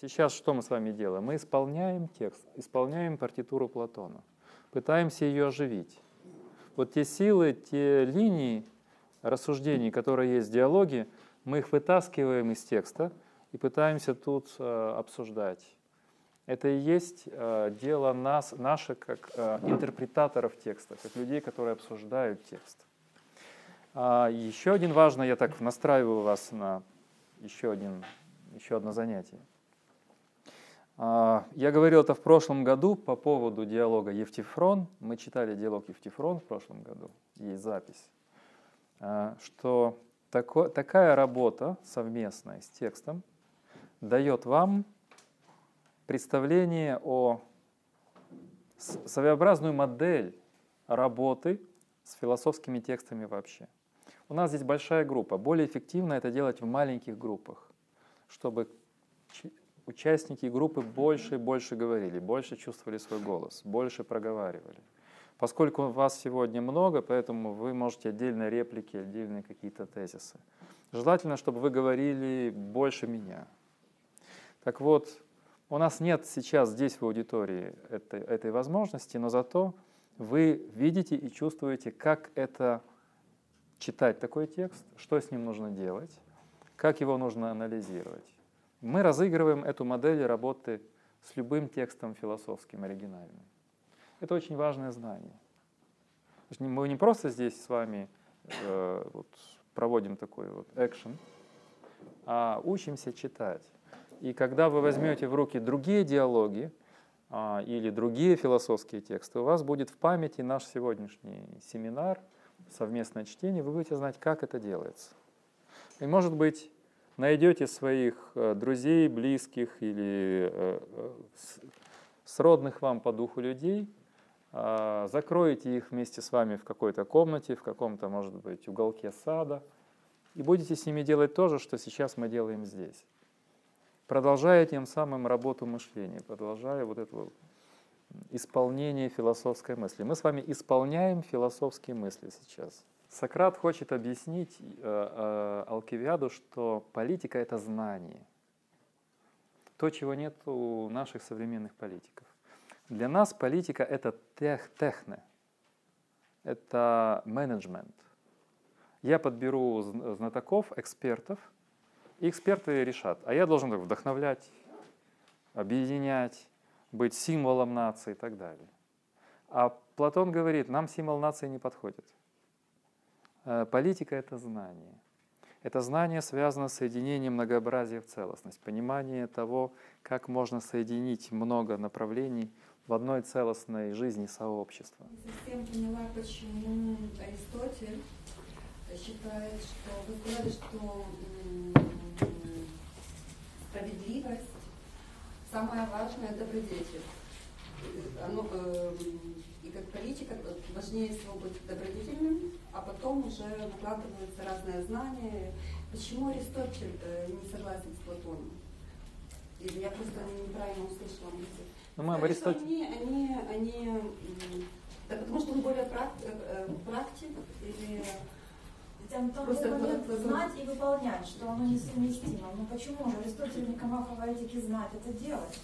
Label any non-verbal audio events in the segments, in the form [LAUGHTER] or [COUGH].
Сейчас что мы с вами делаем? Мы исполняем текст, исполняем партитуру Платона, пытаемся ее оживить. Вот те силы, те линии рассуждений, которые есть в диалоге, мы их вытаскиваем из текста и пытаемся тут э, обсуждать. Это и есть э, дело нас, наше как э, интерпретаторов текста, как людей, которые обсуждают текст. А еще один важный, я так настраиваю вас на еще, один, еще одно занятие. А, я говорил это в прошлом году по поводу диалога Евтифрон. Мы читали диалог Евтифрон в прошлом году, есть запись, а, что такая работа совместная с текстом дает вам представление о своеобразную модель работы с философскими текстами вообще. У нас здесь большая группа. Более эффективно это делать в маленьких группах, чтобы участники группы больше и больше говорили, больше чувствовали свой голос, больше проговаривали. Поскольку вас сегодня много, поэтому вы можете отдельные реплики, отдельные какие-то тезисы. Желательно, чтобы вы говорили больше меня. Так вот, у нас нет сейчас здесь в аудитории этой, этой возможности, но зато вы видите и чувствуете, как это читать такой текст, что с ним нужно делать, как его нужно анализировать. Мы разыгрываем эту модель работы с любым текстом философским, оригинальным. Это очень важное знание. Мы не просто здесь с вами э, вот, проводим такой вот экшен, а учимся читать. И когда вы возьмете в руки другие диалоги а, или другие философские тексты, у вас будет в памяти наш сегодняшний семинар, совместное чтение, вы будете знать, как это делается. И может быть, найдете своих э, друзей, близких или э, э, сродных вам по духу людей, а, закроете их вместе с вами в какой-то комнате, в каком-то, может быть, уголке сада, и будете с ними делать то же, что сейчас мы делаем здесь. Продолжая тем самым работу мышления, продолжая вот это исполнение философской мысли. Мы с вами исполняем философские мысли сейчас – Сократ хочет объяснить э, э, Алкивиаду, что политика — это знание. То, чего нет у наших современных политиков. Для нас политика — это тех, техне, это менеджмент. Я подберу знатоков, экспертов, и эксперты решат. А я должен вдохновлять, объединять, быть символом нации и так далее. А Платон говорит, нам символ нации не подходит. Э, политика — это знание. Это знание связано с соединением многообразия в целостность, понимание того, как можно соединить много направлений в одной целостной жизни сообщества. Совсем поняла, почему Аристотель считает, что вы сказали, что справедливость самая важная добродетель. Оно, э, и как политика важнее всего быть добродетельным, а потом уже накладываются разные знания. Почему Аристотель э, не согласен с Платоном? Или я просто неправильно услышала мысль. Ну, мы Аристотель... Они, они, они, да потому что он более практик, э, практик или Там только момент знать и выполнять, что оно несовместимо. Но почему же Аристотель Никомахова этики знать это делать?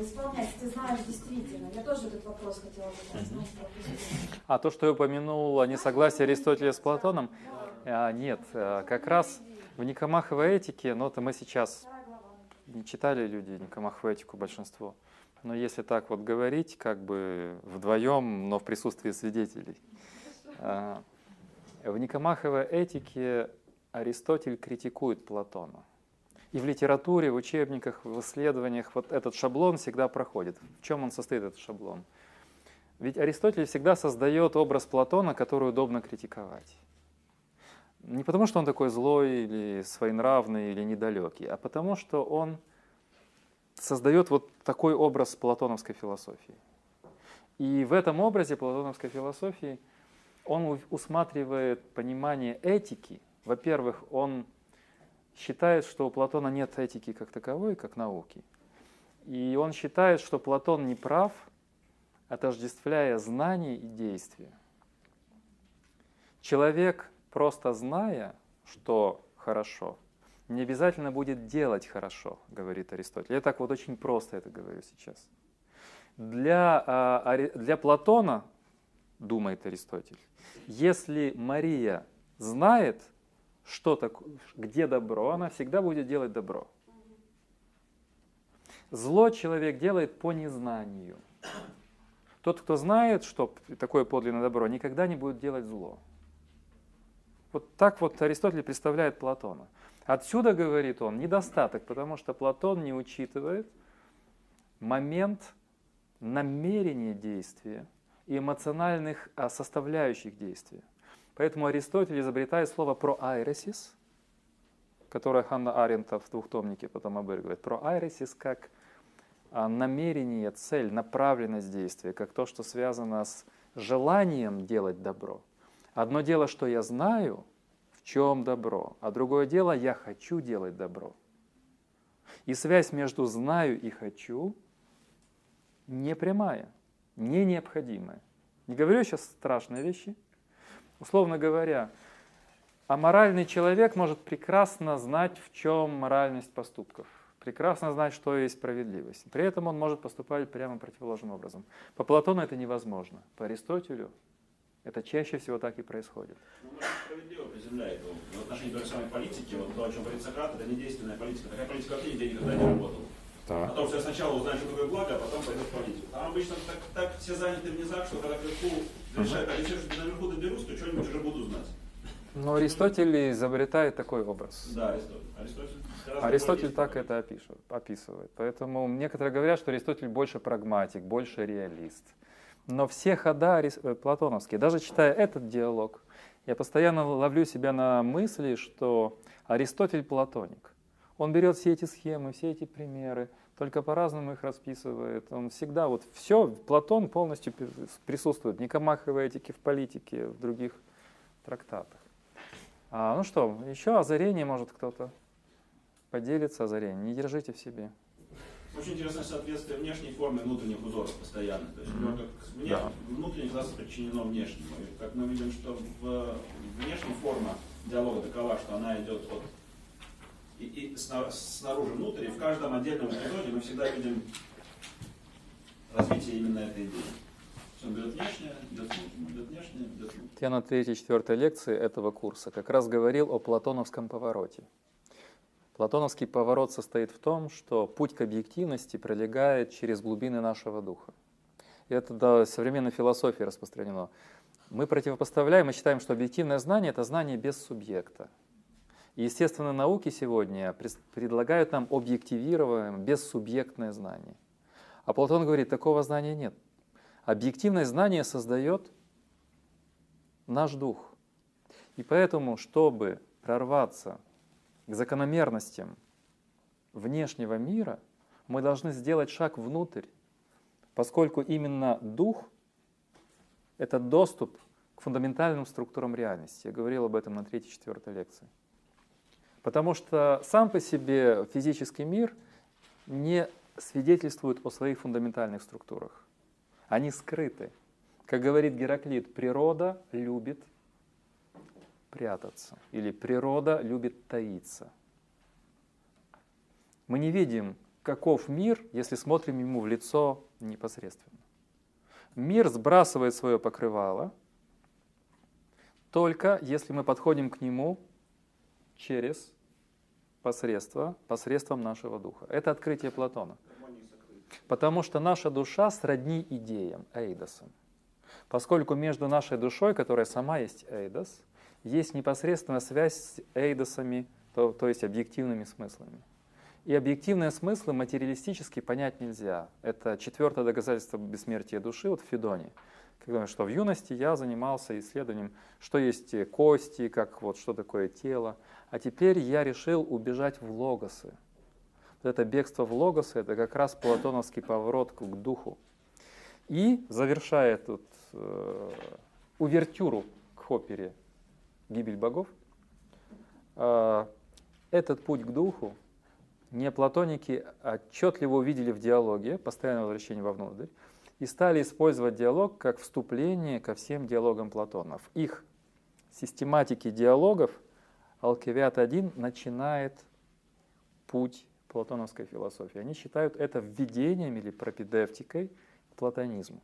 Исполнять, ты знаешь действительно. Я тоже этот вопрос хотела задать. А то, что я упомянул несогласие Аристотеля с Платоном, а, нет, а, как раз в Никомаховой этике, но это мы сейчас не читали люди Никомахову этику большинство, но если так вот говорить, как бы вдвоем, но в присутствии свидетелей, а, в Никомаховой этике Аристотель критикует Платона. И в литературе, в учебниках, в исследованиях вот этот шаблон всегда проходит. В чем он состоит, этот шаблон? Ведь Аристотель всегда создает образ Платона, который удобно критиковать. Не потому, что он такой злой или своенравный или недалекий, а потому, что он создает вот такой образ платоновской философии. И в этом образе платоновской философии он усматривает понимание этики. Во-первых, он считает, что у Платона нет этики как таковой, как науки. И он считает, что Платон не прав, отождествляя знание и действие. Человек, просто зная, что хорошо, не обязательно будет делать хорошо, говорит Аристотель. Я так вот очень просто это говорю сейчас. Для, а, для Платона, думает Аристотель, если Мария знает, что такое, где добро, она всегда будет делать добро. Зло человек делает по незнанию. Тот, кто знает, что такое подлинное добро, никогда не будет делать зло. Вот так вот Аристотель представляет Платона. Отсюда, говорит он, недостаток, потому что Платон не учитывает момент намерения действия и эмоциональных а, составляющих действия. Поэтому Аристотель изобретает слово про айресис, которое Ханна Арента в двухтомнике потом обыгрывает. Про айресис как а, намерение, цель, направленность действия, как то, что связано с желанием делать добро. Одно дело, что я знаю, в чем добро, а другое дело, я хочу делать добро. И связь между знаю и хочу не прямая, не необходимая. Не говорю сейчас страшные вещи. Условно говоря, аморальный человек может прекрасно знать, в чем моральность поступков прекрасно знать, что есть справедливость. При этом он может поступать прямо противоположным образом. По Платону это невозможно. По Аристотелю это чаще всего так и происходит. Ну, может, справедливо приземляет. В отношении той самой политики, вот то, о чем говорит Сократ, это не действенная политика. Такая политика вообще никогда не работала. О том, что я сначала узнаю, что такое благо, а потом пойду в политику. Там обычно так, так все заняты в низах, что когда вверху решают, а если я наверху доберусь, то что-нибудь уже буду знать. Но Аристотель изобретает такой образ. Да, Аристотель. Аристотель, Аристотель так это опишет, описывает. Поэтому некоторые говорят, что Аристотель больше прагматик, больше реалист. Но все хода э, платоновские, даже читая этот диалог, я постоянно ловлю себя на мысли, что Аристотель платоник. Он берет все эти схемы, все эти примеры, только по-разному их расписывает. Он всегда вот все, Платон полностью присутствует, Никомаховой этики в политике, в других трактатах. А, ну что, еще озарение может кто-то поделиться озарением. Не держите в себе. Очень интересное соответствие внешней формы внутренних узоров постоянно. То есть mm-hmm. как внеш... да. внутреннее нас подчинено внешнему. И как мы видим, что в внешняя форма диалога такова, что она идет от и, и снаружи внутрь, и в каждом отдельном эпизоде мы всегда видим развитие именно этой идеи. Я на третьей, четвертой лекции этого курса как раз говорил о платоновском повороте. Платоновский поворот состоит в том, что путь к объективности пролегает через глубины нашего духа. И это до современной философии распространено. Мы противопоставляем и считаем, что объективное знание – это знание без субъекта. И естественные науки сегодня предлагают нам объективируемое, бессубъектное знание. А Платон говорит, такого знания нет – Объективное знание создает наш дух. И поэтому, чтобы прорваться к закономерностям внешнего мира, мы должны сделать шаг внутрь, поскольку именно дух — это доступ к фундаментальным структурам реальности. Я говорил об этом на третьей-четвертой лекции. Потому что сам по себе физический мир не свидетельствует о своих фундаментальных структурах. Они скрыты. Как говорит Гераклит, природа любит прятаться. Или природа любит таиться. Мы не видим, каков мир, если смотрим ему в лицо непосредственно. Мир сбрасывает свое покрывало, только если мы подходим к нему через посредство, посредством нашего духа. Это открытие Платона. Потому что наша душа сродни идеям, эйдосам. Поскольку между нашей душой, которая сама есть эйдос, есть непосредственная связь с эйдосами, то, то есть объективными смыслами. И объективные смыслы материалистически понять нельзя. Это четвертое доказательство бессмертия души вот в Федоне. Когда, что в юности я занимался исследованием, что есть кости, как вот что такое тело. А теперь я решил убежать в логосы, это бегство в логос, это как раз платоновский поворот к духу. И завершая тут э, увертюру к опере «Гибель богов», э, этот путь к духу не платоники отчетливо увидели в диалоге, постоянное возвращение вовнутрь, и стали использовать диалог как вступление ко всем диалогам Платона. В их систематике диалогов Алкивиад 1 начинает путь платоновской философии. Они считают это введением или пропедевтикой к платонизму.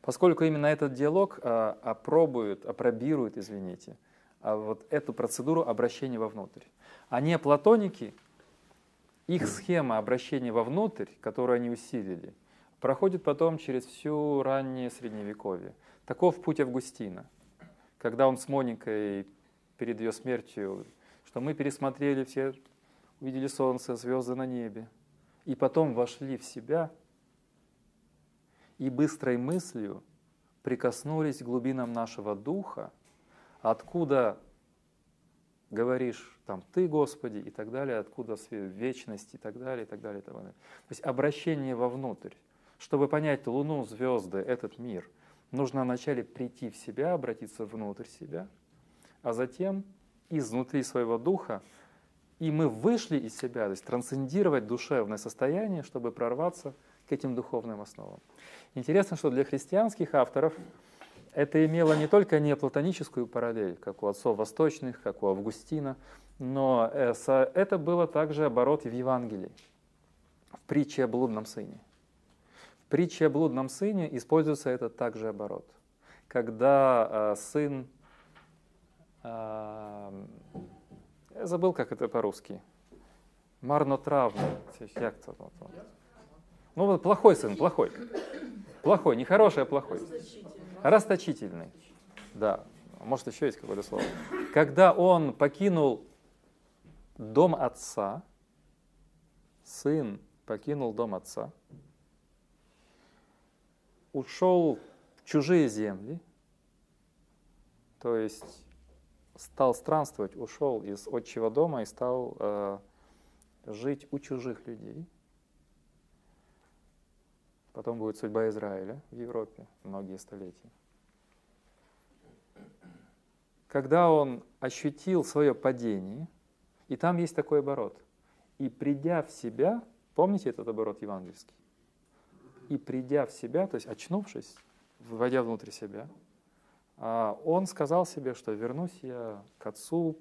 Поскольку именно этот диалог а, опробует, опробирует, извините, а вот эту процедуру обращения вовнутрь. А не платоники, их схема обращения вовнутрь, которую они усилили, проходит потом через всю раннее Средневековье. Таков путь Августина, когда он с Моникой перед ее смертью, что мы пересмотрели все, увидели солнце, звезды на небе, и потом вошли в себя и быстрой мыслью прикоснулись к глубинам нашего духа, откуда говоришь там ты, Господи, и так далее, откуда вечность и так далее, и так далее, и так далее. То есть обращение вовнутрь. Чтобы понять Луну, звезды, этот мир, нужно вначале прийти в себя, обратиться внутрь себя, а затем изнутри своего духа, и мы вышли из себя, то есть трансцендировать душевное состояние, чтобы прорваться к этим духовным основам. Интересно, что для христианских авторов это имело не только неоплатоническую параллель, как у отцов восточных, как у Августина, но э, это было также оборот в Евангелии, в притче о блудном сыне. В притче о блудном сыне используется этот также оборот. Когда э, сын, я забыл, как это по-русски, марнотравный, как то ну вот плохой сын, плохой. Плохой, не хороший, а плохой. Расточительный. Да, может еще есть какое-то слово. Когда он покинул дом отца, сын покинул дом отца, ушел в чужие земли, то есть стал странствовать, ушел из отчего дома и стал э, жить у чужих людей. Потом будет судьба Израиля в Европе многие столетия. Когда он ощутил свое падение, и там есть такой оборот, и придя в себя, помните этот оборот евангельский? И придя в себя, то есть очнувшись, вводя внутрь себя, он сказал себе, что вернусь я к отцу,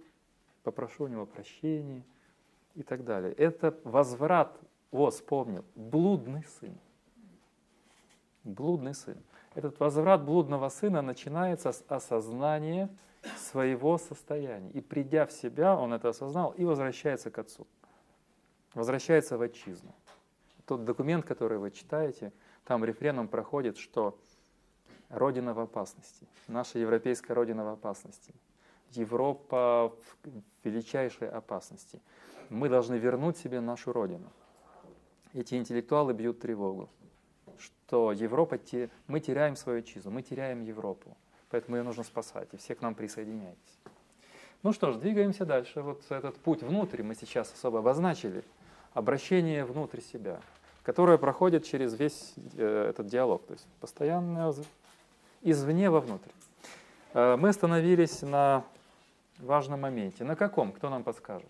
попрошу у него прощения и так далее. Это возврат, о, вспомнил, блудный сын блудный сын. Этот возврат блудного сына начинается с осознания своего состояния. И придя в себя, он это осознал и возвращается к отцу. Возвращается в отчизну. Тот документ, который вы читаете, там рефреном проходит, что Родина в опасности. Наша европейская Родина в опасности. Европа в величайшей опасности. Мы должны вернуть себе нашу Родину. Эти интеллектуалы бьют тревогу что Европа, мы теряем свою отчизну, мы теряем Европу. Поэтому ее нужно спасать, и все к нам присоединяйтесь. Ну что ж, двигаемся дальше. Вот этот путь внутрь мы сейчас особо обозначили. Обращение внутрь себя, которое проходит через весь э, этот диалог. То есть постоянно извне вовнутрь. Э, мы остановились на важном моменте. На каком? Кто нам подскажет?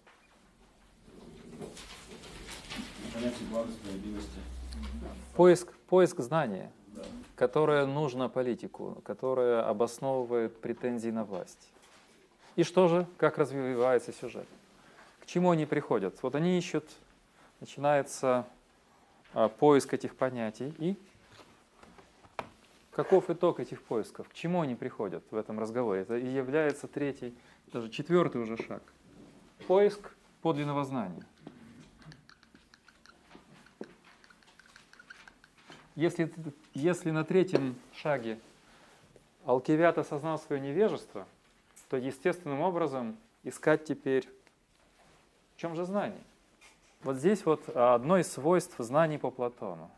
Поиск, поиск знания, которое нужно политику, которое обосновывает претензии на власть. И что же, как развивается сюжет? К чему они приходят? Вот они ищут, начинается а, поиск этих понятий и каков итог этих поисков? К чему они приходят в этом разговоре? Это и является третий, даже четвертый уже шаг. Поиск подлинного знания. Если, если на третьем шаге Алкивиат осознал свое невежество, то естественным образом искать теперь в чем же знание? Вот здесь вот одно из свойств знаний по Платону.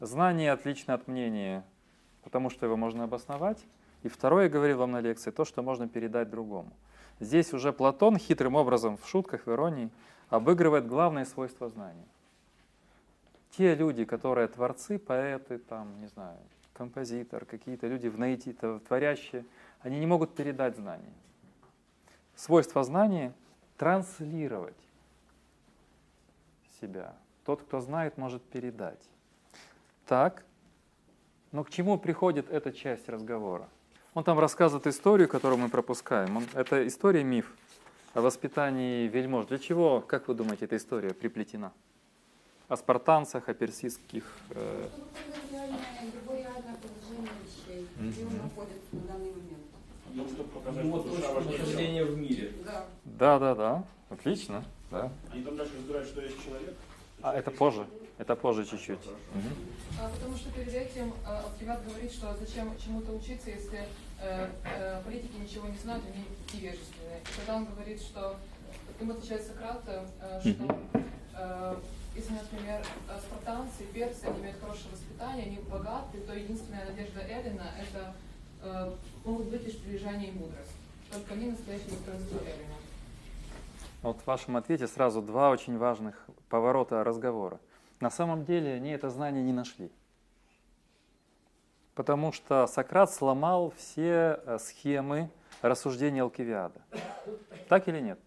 Знание отлично от мнения, потому что его можно обосновать. И второе, я говорил вам на лекции, то, что можно передать другому. Здесь уже Платон хитрым образом в шутках, в иронии обыгрывает главное свойство знания те люди, которые творцы, поэты, там, не знаю, композитор, какие-то люди в наити, творящие, они не могут передать знания. Свойство знания — транслировать себя. Тот, кто знает, может передать. Так, но к чему приходит эта часть разговора? Он там рассказывает историю, которую мы пропускаем. Он, это история миф о воспитании вельмож. Для чего, как вы думаете, эта история приплетена? О спартанцах, о персидских... Э... Находится в мире. Да. Да, да, да. Отлично. Да. Они там дальше разбирают, что есть человек. А это позже. Это позже чуть-чуть. Угу. А, потому что перед этим Алкиват говорит, что зачем чему-то учиться, если э, э, политики ничего не знают, они невежественные. И когда он говорит, что им отличает Сократ, э, что э, если, например, спартанцы и персы, они имеют хорошее воспитание, они богаты, то единственная надежда Эллина – это э, могут быть лишь прилежание и мудрость. Только они настоящие достоинства Эллина. Вот в вашем ответе сразу два очень важных поворота разговора. На самом деле они это знание не нашли. Потому что Сократ сломал все э, схемы рассуждения Алкивиада. Так или нет?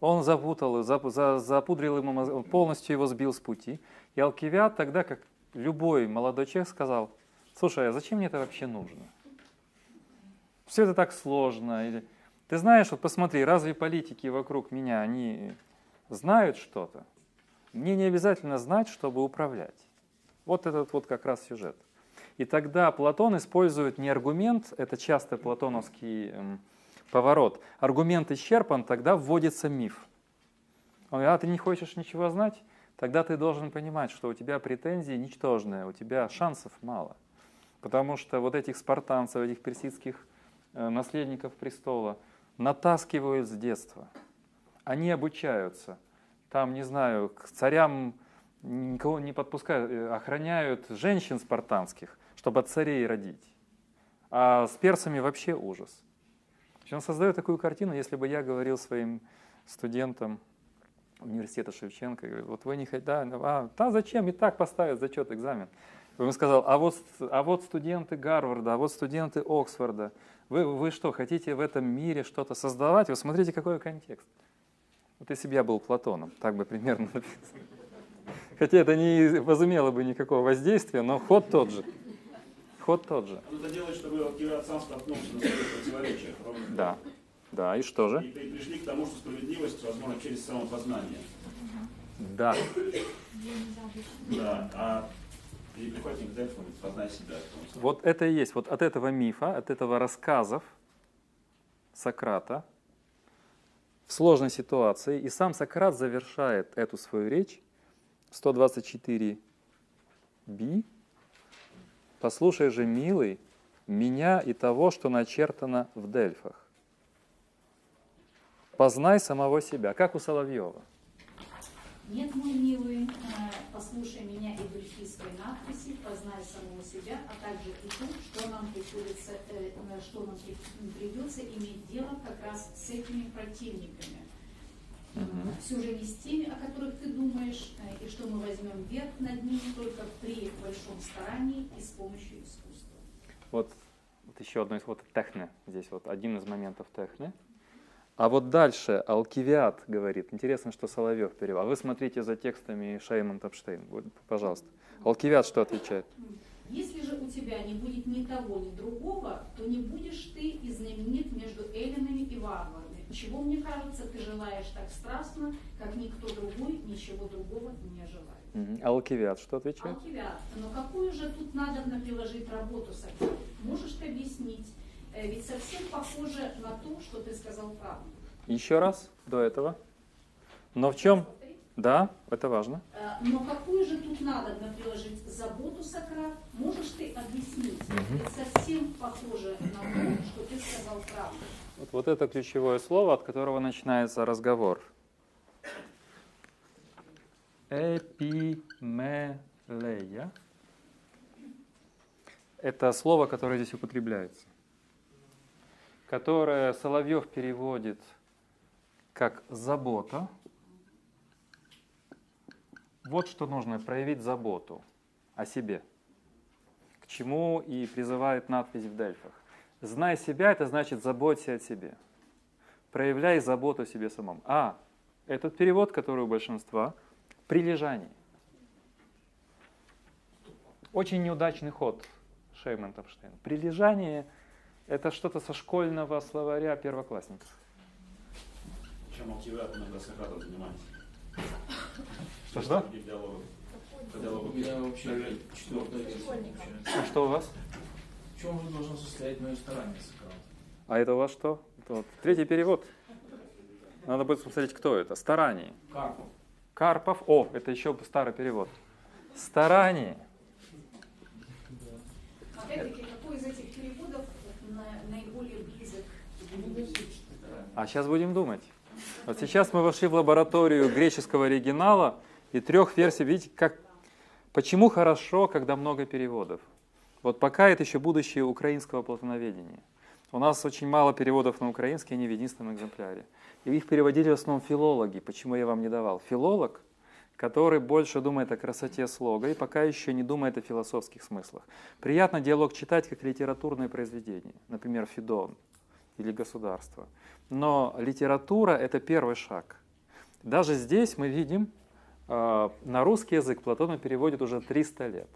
Он запутал, запудрил ему, полностью его сбил с пути. И Алкивиад тогда, как любой молодой человек, сказал, слушай, а зачем мне это вообще нужно? Все это так сложно. Или, Ты знаешь, вот посмотри, разве политики вокруг меня, они знают что-то? Мне не обязательно знать, чтобы управлять. Вот этот вот как раз сюжет. И тогда Платон использует не аргумент, это часто платоновский эм, поворот. Аргумент исчерпан, тогда вводится миф. Он говорит, а ты не хочешь ничего знать? Тогда ты должен понимать, что у тебя претензии ничтожные, у тебя шансов мало. Потому что вот этих спартанцев, этих персидских э, наследников престола натаскивают с детства. Они обучаются – там, не знаю, к царям никого не подпускают, э, охраняют женщин спартанских, чтобы царей родить. А с персами вообще ужас. Он создает такую картину, если бы я говорил своим студентам университета Шевченко, говорит, вот вы не хотите, а, да зачем, и так поставят зачет, экзамен. Он сказал, а вот, а вот студенты Гарварда, а вот студенты Оксфорда, вы, вы что, хотите в этом мире что-то создавать? Вы смотрите, какой контекст. Вот если бы я был Платоном, так бы примерно написано. Хотя это не возымело бы никакого воздействия, но ход тот же. Ход тот же. Он это делает, чтобы Кират сам столкнулся на своих противоречиях. Да. Да, и что же? И пришли к тому, что справедливость возможно через самопознание. Да. Да, а и приходите к Дельфу, познай себя. Вот это и есть, вот от этого мифа, от этого рассказов Сократа, в сложной ситуации. И сам Сократ завершает эту свою речь 124 би. «Послушай же, милый, меня и того, что начертано в Дельфах. Познай самого себя, как у Соловьева. Нет, мой милый, э, послушай меня и дельфийской надписи, познай самого себя, а также что нам приходится, э, что нам придется иметь дело как раз с этими противниками. Угу. Все же не с теми, о которых ты думаешь, э, и что мы возьмем верх над ними только при большом старании и с помощью искусства. Вот, вот еще одно из вот техны, здесь вот один из моментов техны. А вот дальше Алкивиад говорит, интересно, что Соловьев перевел. А вы смотрите за текстами Шейман Топштейн, пожалуйста. Алкивиад что отвечает? Если же у тебя не будет ни того, ни другого, то не будешь ты и знаменит между эллинами и варварами. Чего, мне кажется, ты желаешь так страстно, как никто другой ничего другого не желает. Алкивиад что отвечает? Алкивиад. Но какую же тут надо приложить работу, София? Можешь ты объяснить? Э, ведь совсем похоже на то, что ты сказал правду. Еще раз до этого. Но в чем? Да, это важно. Э, но какую же тут надо приложить заботу, Сократ? Можешь ты объяснить? Угу. Это совсем похоже на то, что ты сказал правду. Вот, вот это ключевое слово, от которого начинается разговор. Эпимелея. Это слово, которое здесь употребляется которое Соловьев переводит как забота. Вот что нужно, проявить заботу о себе. К чему и призывает надпись в Дельфах. Знай себя, это значит заботься о себе. Проявляй заботу о себе самом. А, этот перевод, который у большинства, прилежание. Очень неудачный ход Шейман Топштейн. Прилежание – это что-то со школьного словаря первоклассников. чем Алкивиад иногда Сократом занимается. Что-что? Таких диалогов. По диалогу. У меня вообще четвертая тема получается. А что у вас? В чем же должно состоять мое старание? А это у вас что? Это вот третий перевод. Надо будет посмотреть, кто это. Старание. Карпов. Карпов. О, это еще старый перевод. Старание. Опять-таки, какой из этих переводов на- наиболее близок А сейчас будем думать. Вот сейчас мы вошли в лабораторию греческого оригинала и трех версий. Видите, как, почему хорошо, когда много переводов? Вот пока это еще будущее украинского платоноведения. У нас очень мало переводов на украинский, они в единственном экземпляре. И их переводили в основном филологи. Почему я вам не давал? Филолог, который больше думает о красоте слога и пока еще не думает о философских смыслах. Приятно диалог читать как литературное произведение, например, Федон или Государство. Но литература – это первый шаг. Даже здесь мы видим, на русский язык Платона переводит уже 300 лет,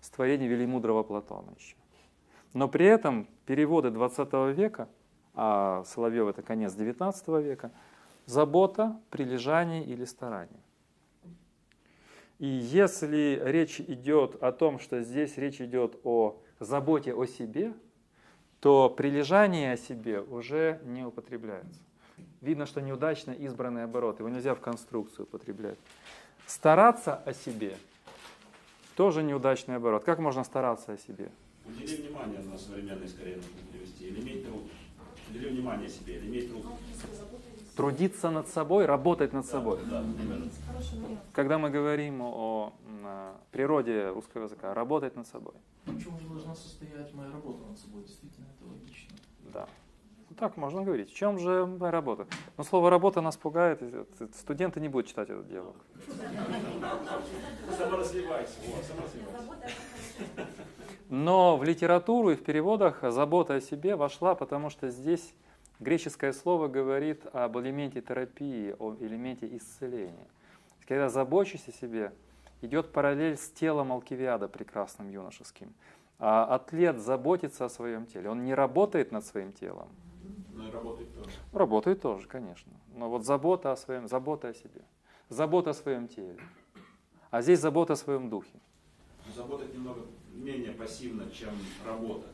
с велимудрого Платона еще. Но при этом переводы 20 века, а Соловьев это конец 19 века, забота, прилежание или старание. И если речь идет о том, что здесь речь идет о заботе о себе, то прилежание о себе уже не употребляется. Видно, что неудачно избранный оборот, его нельзя в конструкцию употреблять. Стараться о себе тоже неудачный оборот. Как можно стараться о себе? Удели внимание на современный, скорее нужно перевести. Или иметь труд. Удели внимание себе, или иметь труд. Трудиться над собой, работать над собой. Да. Хороший вариант. Когда мы говорим о а, природе русского языка, работать над собой. В чем же должна состоять моя работа над собой? Действительно, это логично. Да. Ну, Так можно говорить. В чем же моя работа? Но слово работа нас пугает. Студенты не будут читать этот диалог. Саморазвивайся. Но в литературу и в переводах забота о себе вошла, потому что здесь греческое слово говорит об элементе терапии, о элементе исцеления. Когда забочусь о себе, идет параллель с телом Алкивиада прекрасным юношеским. А атлет заботится о своем теле. Он не работает над своим телом. И работает тоже. Работает тоже, конечно. Но вот забота о своем, забота о себе. Забота о своем теле. А здесь забота о своем духе. Забота немного менее пассивна, чем работа.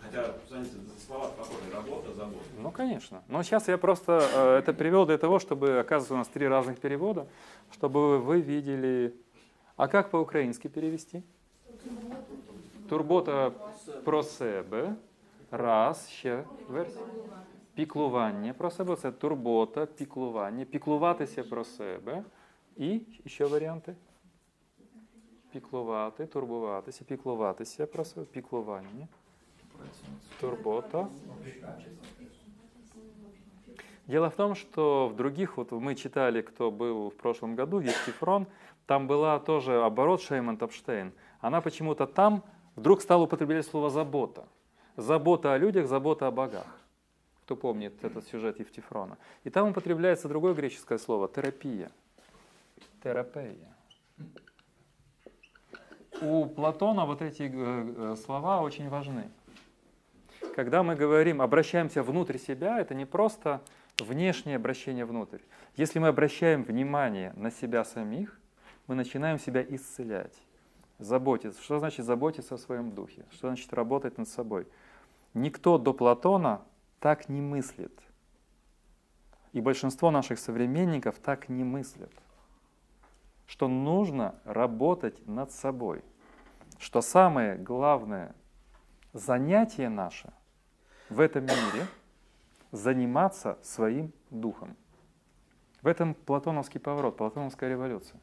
Хотя, знаете, слова похожи. Работа, забота. Ну, конечно. Но сейчас я просто э, это привел для того, чтобы, оказывается, у нас три разных перевода, чтобы вы видели... А как по-украински перевести? Турбота про себе. Раз, ще версія. Піклування про себе. Це турбота, піклування. Піклуватися про себе. І ще варіанти. Піклувати, турбуватися, піклуватися про себе, піклування, турбота. Дело в том, что в других, вот мы читали, кто был в прошлом году, Евтифрон, там была тоже оборот Шейман Топштейн. Она почему-то там вдруг стала употреблять слово «забота». Забота о людях, забота о богах. Кто помнит этот сюжет Евтифрона. И там употребляется другое греческое слово – терапия. Терапия. У Платона вот эти э, э, слова очень важны. Когда мы говорим, обращаемся внутрь себя, это не просто внешнее обращение внутрь. Если мы обращаем внимание на себя самих, мы начинаем себя исцелять, заботиться. Что значит заботиться о своем духе? Что значит работать над собой? Никто до Платона так не мыслит. И большинство наших современников так не мыслят. Что нужно работать над собой. Что самое главное занятие наше в этом мире заниматься своим духом. В этом платоновский поворот, платоновская революция.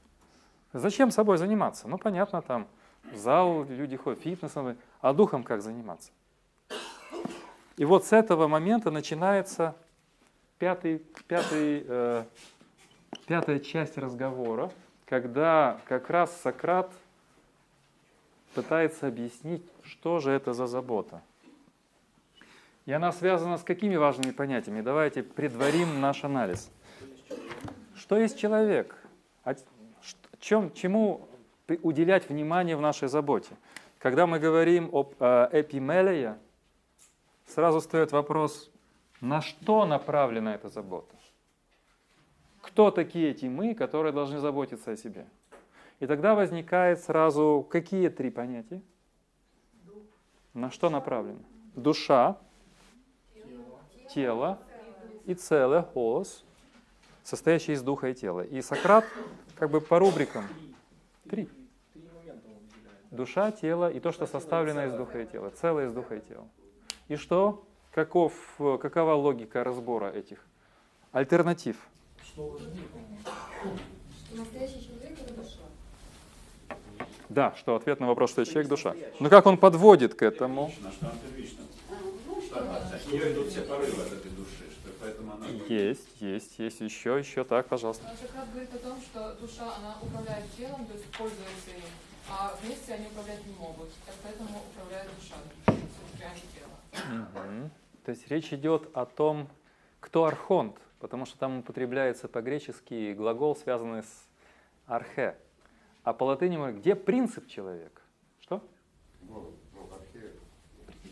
Зачем собой заниматься? Ну, понятно, там зал люди ходят, фитнес, а духом как заниматься? И вот с этого момента начинается пятый, пятый, э, пятая часть разговора, когда как раз Сократ пытается объяснить, что же это за забота. И она связана с какими важными понятиями? Давайте предварим наш анализ. Что есть человек? О чем, чему уделять внимание в нашей заботе? Когда мы говорим об э, эпимелее, сразу встает вопрос, на что направлена эта забота? кто такие эти мы, которые должны заботиться о себе. И тогда возникает сразу какие три понятия? На что направлено? Душа, тело и целое, холос, состоящий из духа и тела. И Сократ как бы по рубрикам. Три. Душа, тело и то, что составлено из духа и тела. Целое из духа и тела. И что? Каков, какова логика разбора этих альтернатив? Что важнее, Что настоящий человек это душа. Да, что ответ на вопрос, что человек душа. Но как он подводит к этому? Есть, есть, есть еще, еще так, пожалуйста. Сократ говорит о том, что душа, она управляет телом, то есть пользуется им, а вместе они управлять не могут. Так поэтому управляет душа, То есть речь идет о том, кто архонт, потому что там употребляется по-гречески глагол, связанный с архе. А по латыни мы где принцип человека? Что?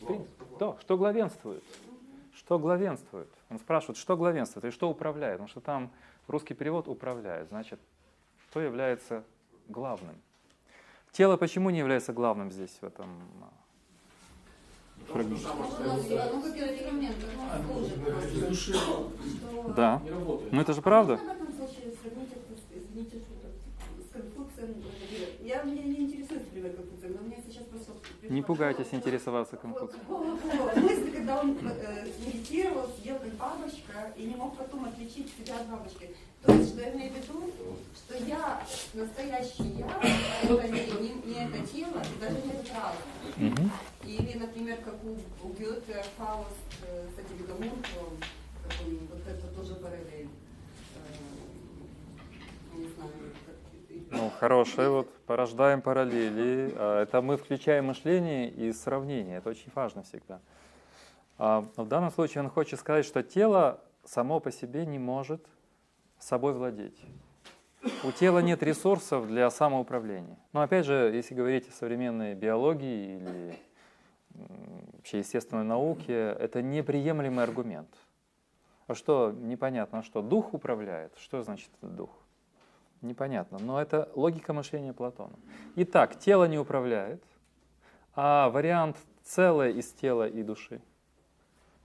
Принцип. То, что главенствует. Что главенствует? Он спрашивает, что главенствует и что управляет. Потому что там русский перевод управляет. Значит, что является главным? Тело почему не является главным здесь, в этом Что- Да. работает. Ну это же правда. Я, меня не интересует пример Конфуция, но мне сейчас просто... пришла Не пугайтесь интересоваться Конфуцием. Когда он э, медитировал, сидел как бабочка и не мог потом отличить себя от бабочки. То есть, что я имею в виду, что я, настоящий я, это не, не- не это тело, даже не этот разум. Мгм. Или, например, как у, у Гёте Фауст э, с этим он, вот это тоже параллель. Э, не знаю. Ну, хорошее, вот порождаем параллели. Это мы включаем мышление и сравнение. Это очень важно всегда. А в данном случае он хочет сказать, что тело само по себе не может собой владеть. У тела нет ресурсов для самоуправления. Но опять же, если говорить о современной биологии или вообще естественной науке, это неприемлемый аргумент. А что, непонятно, что, дух управляет? Что значит дух? Непонятно, но это логика мышления Платона. Итак, тело не управляет, а вариант целое из тела и души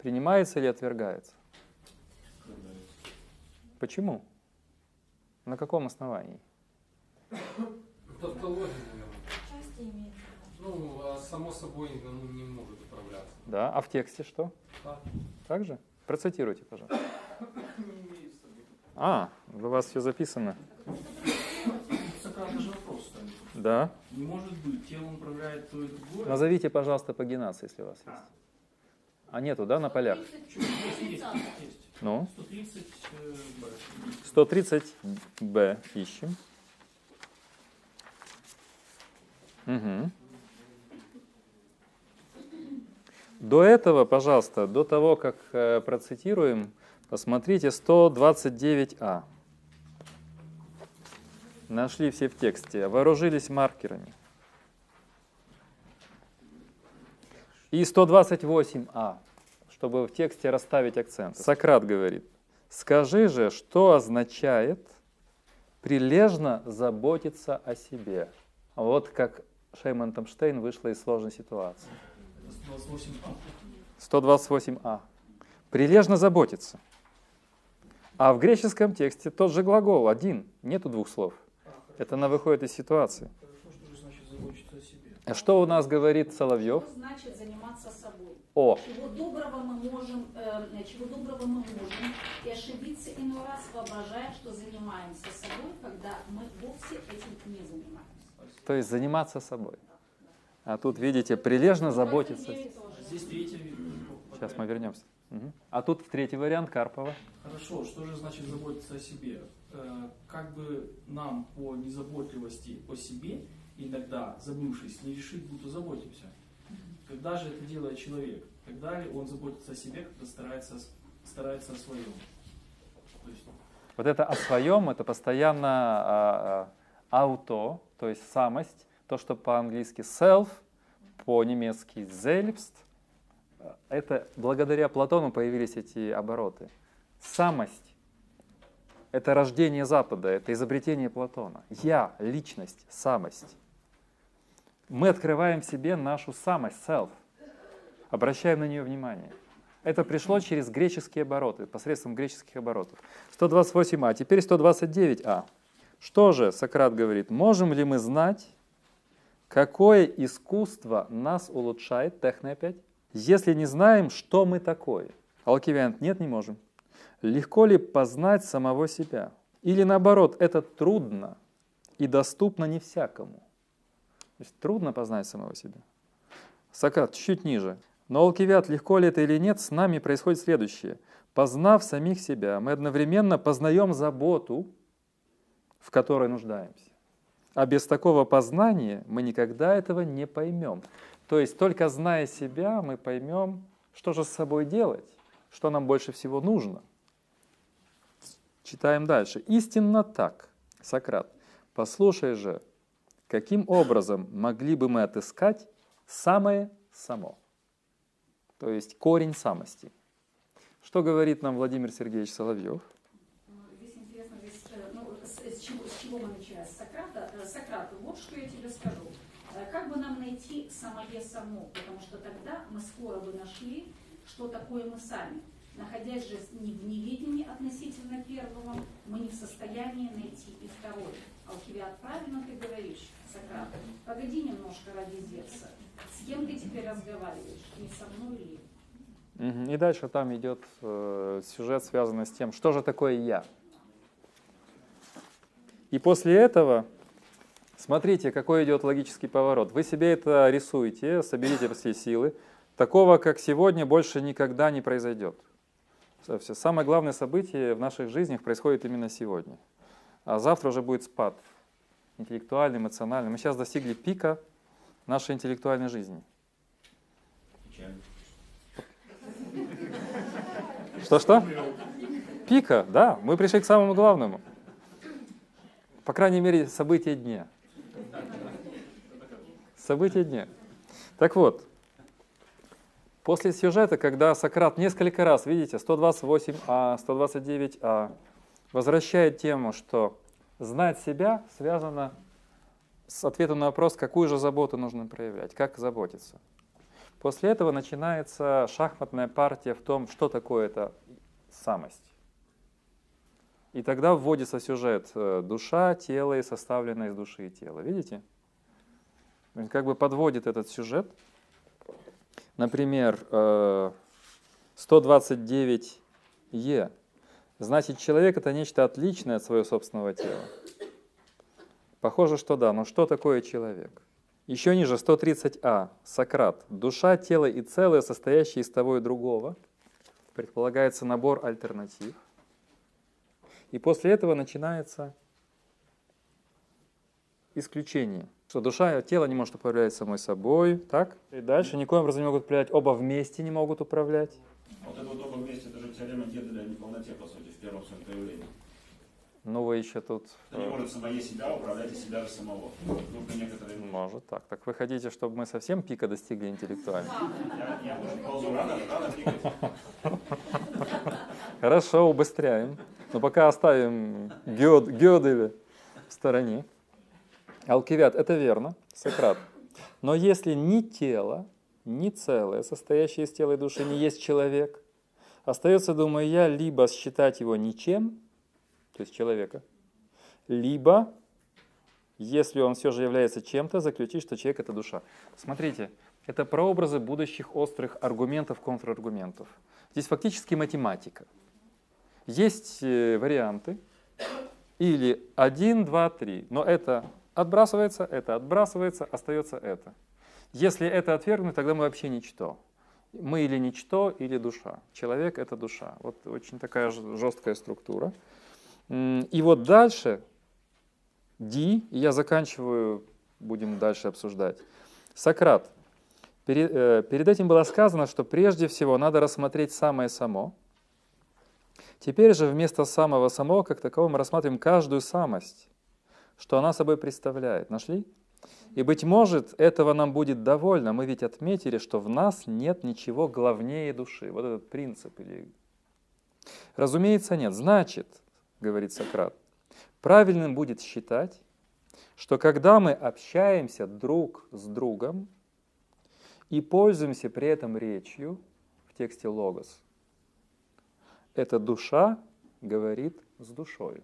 принимается или отвергается? Почему? На каком основании? Тавтология, имеет. Ну, а само собой оно не может управляться. Да, а в тексте что? Так. Так же? Процитируйте, пожалуйста. [LAUGHS] А, у вас все записано. Сократ даже вопрос ставит. Да. Не может быть, телом управляет то и другое. Назовите, пожалуйста, пагинацию, если у вас есть. А нету, да, на полях? Есть, есть, есть. Ну, 130 э, Б. 130Б ищем. Мгм. До этого, пожалуйста, до того, как э, процитируем, посмотрите 129А. Нашли все в тексте. Вооружились маркерами. И 128А, чтобы в тексте расставить акцент. Сократ говорит, скажи же, что означает прилежно заботиться о себе. Вот как Шейман Тамштейн вышла из сложной ситуации. 128 А. 128а. Прилежно заботиться. А в греческом тексте тот же глагол, один, нету двух слов. Это она выходит из ситуации. Хорошо, что же значит заботиться о себе? А что у нас говорит Соловьев? Что значит заниматься собой? О, Чего доброго мы можем, э, чего доброго мы можем и ошибиться иной раз, воображая, что занимаемся собой, когда мы вовсе этим не занимаемся. то есть заниматься собой. А тут, видите, прилежно заботиться. Сейчас мы вернемся. Мгм. А тут третий вариант Карпова. Хорошо, что же значит заботиться о себе? Э, Как бы нам по незаботливости о себе иногда, забывшись, не решить, будто заботимся? Когда же это делает человек? Когда ли он заботится о себе, когда старается, старается о своем? То есть, Вот это о своем, это постоянно а, а, ауто, то есть самость, то, что по-английски self, по-немецки selbst. Это благодаря Платону появились эти обороты. Самость – Это рождение Запада, это изобретение Платона. Я, личность, самость. Мы открываем в себе нашу самость, self, обращаем на нее внимание. Это пришло через греческие обороты, посредством греческих оборотов. 128а, теперь 129а. Что же, Сократ говорит, можем ли мы знать, какое искусство нас улучшает, техно опять, если не знаем, что мы такое? Алкивиант, нет, не можем. Легко ли познать самого себя? Или наоборот, это трудно и доступно не всякому? То есть трудно познать самого себя. Сократ чуть ниже. Но, Алкивиат, легко ли это или нет, с нами происходит следующее. Познав самих себя, мы одновременно познаем заботу, в которой нуждаемся. А без такого познания мы никогда этого не поймем. То есть только зная себя, мы поймем, что же с собой делать, что нам больше всего нужно. Читаем дальше. Истинно так, Сократ. Послушай же, каким образом могли бы мы отыскать самое само? То есть корень самости. Что говорит нам Владимир Сергеевич Соловьев? Здесь интересно, здесь, э, ну, с, с, чего, с чего мы начинаем? С Сократа. Э, Сократ, вот что я тебе скажу. Э, как бы нам найти самое само? Потому что тогда мы скоро бы нашли, что такое мы сами. Находясь же не в неведении относительно первого, мы не в состоянии найти и второе. Алкивиад, правильно ты говоришь, Сократ? Погоди немножко ради Зевса. С кем ты теперь разговариваешь? Не со мной ли? И дальше там идет э, сюжет, связанный с тем, что же такое я. И после этого, смотрите, какой идет логический поворот. Вы себе это рисуете, соберите все силы. Такого, как сегодня, больше никогда не произойдет. Самое главное событие в наших жизнях происходит именно сегодня. А завтра уже будет спад интеллектуальный, эмоциональный. Мы сейчас достигли пика нашей интеллектуальной жизни. Что-что? Пика, да. Мы пришли к самому главному. По крайней мере, события дня. События дня. Так вот, после сюжета, когда Сократ несколько раз, видите, 128а, 129а, возвращает тему, что знать себя связано с ответом на вопрос, какую же заботу нужно проявлять, как заботиться. После этого начинается шахматная партия в том, что такое это самость. И тогда вводится сюжет э, душа, тело и составленное из души и тела. Видите? Как бы подводит этот сюжет. Например, 129Е. Э, Значит, человек это нечто отличное от своего собственного тела. Похоже, что да, но что такое человек? Еще ниже 130а. Сократ. Душа, тело и целое, состоящие из того и другого. Предполагается набор альтернатив. И после этого начинается исключение. Что душа и тело не может управлять самой собой, так? И дальше никоим образом не могут управлять, оба вместе не могут управлять. Вот это вот оба вместе, это же теорема Геделя о неполноте, по сути, в первом своем проявлении. Ну, вы еще тут... Что не может самое себя управлять и себя же самого. Нужно некоторые... Может так. Так вы хотите, чтобы мы совсем пика достигли интеллектуально? Я, я уже ползу рано, рано пикать. [LAUGHS] Хорошо, убыстряем. Но пока оставим Гёд, Гёделя в стороне. Алкивиад, это верно, Сократ. Но если ни тело, ни целое, состоящее из тела и души, не есть человек, остается, думаю я, либо считать его ничем, то есть человека, либо, если он все же является чем-то, заключить, что человек это душа. Смотрите, это прообразы будущих острых аргументов, контраргументов. Здесь фактически математика. Есть э, варианты, или 1, 2, 3, но это отбрасывается, это отбрасывается, остается это. Если это отвергнуть, тогда мы вообще ничто. Мы или ничто, или душа. Человек — это душа. Вот очень такая жесткая структура. И вот дальше, Ди, я заканчиваю, будем дальше обсуждать. Сократ. Перед, э, перед этим было сказано, что прежде всего надо рассмотреть самое само. Теперь же вместо самого самого, как такового, мы рассматриваем каждую самость, что она собой представляет. Нашли? И, быть может, этого нам будет довольно. Мы ведь отметили, что в нас нет ничего главнее души. Вот этот принцип. Или... Разумеется, нет. Значит, говорит Сократ, правильным будет считать, что когда мы общаемся друг с другом и пользуемся при этом речью в тексте логос, эта душа говорит с душой.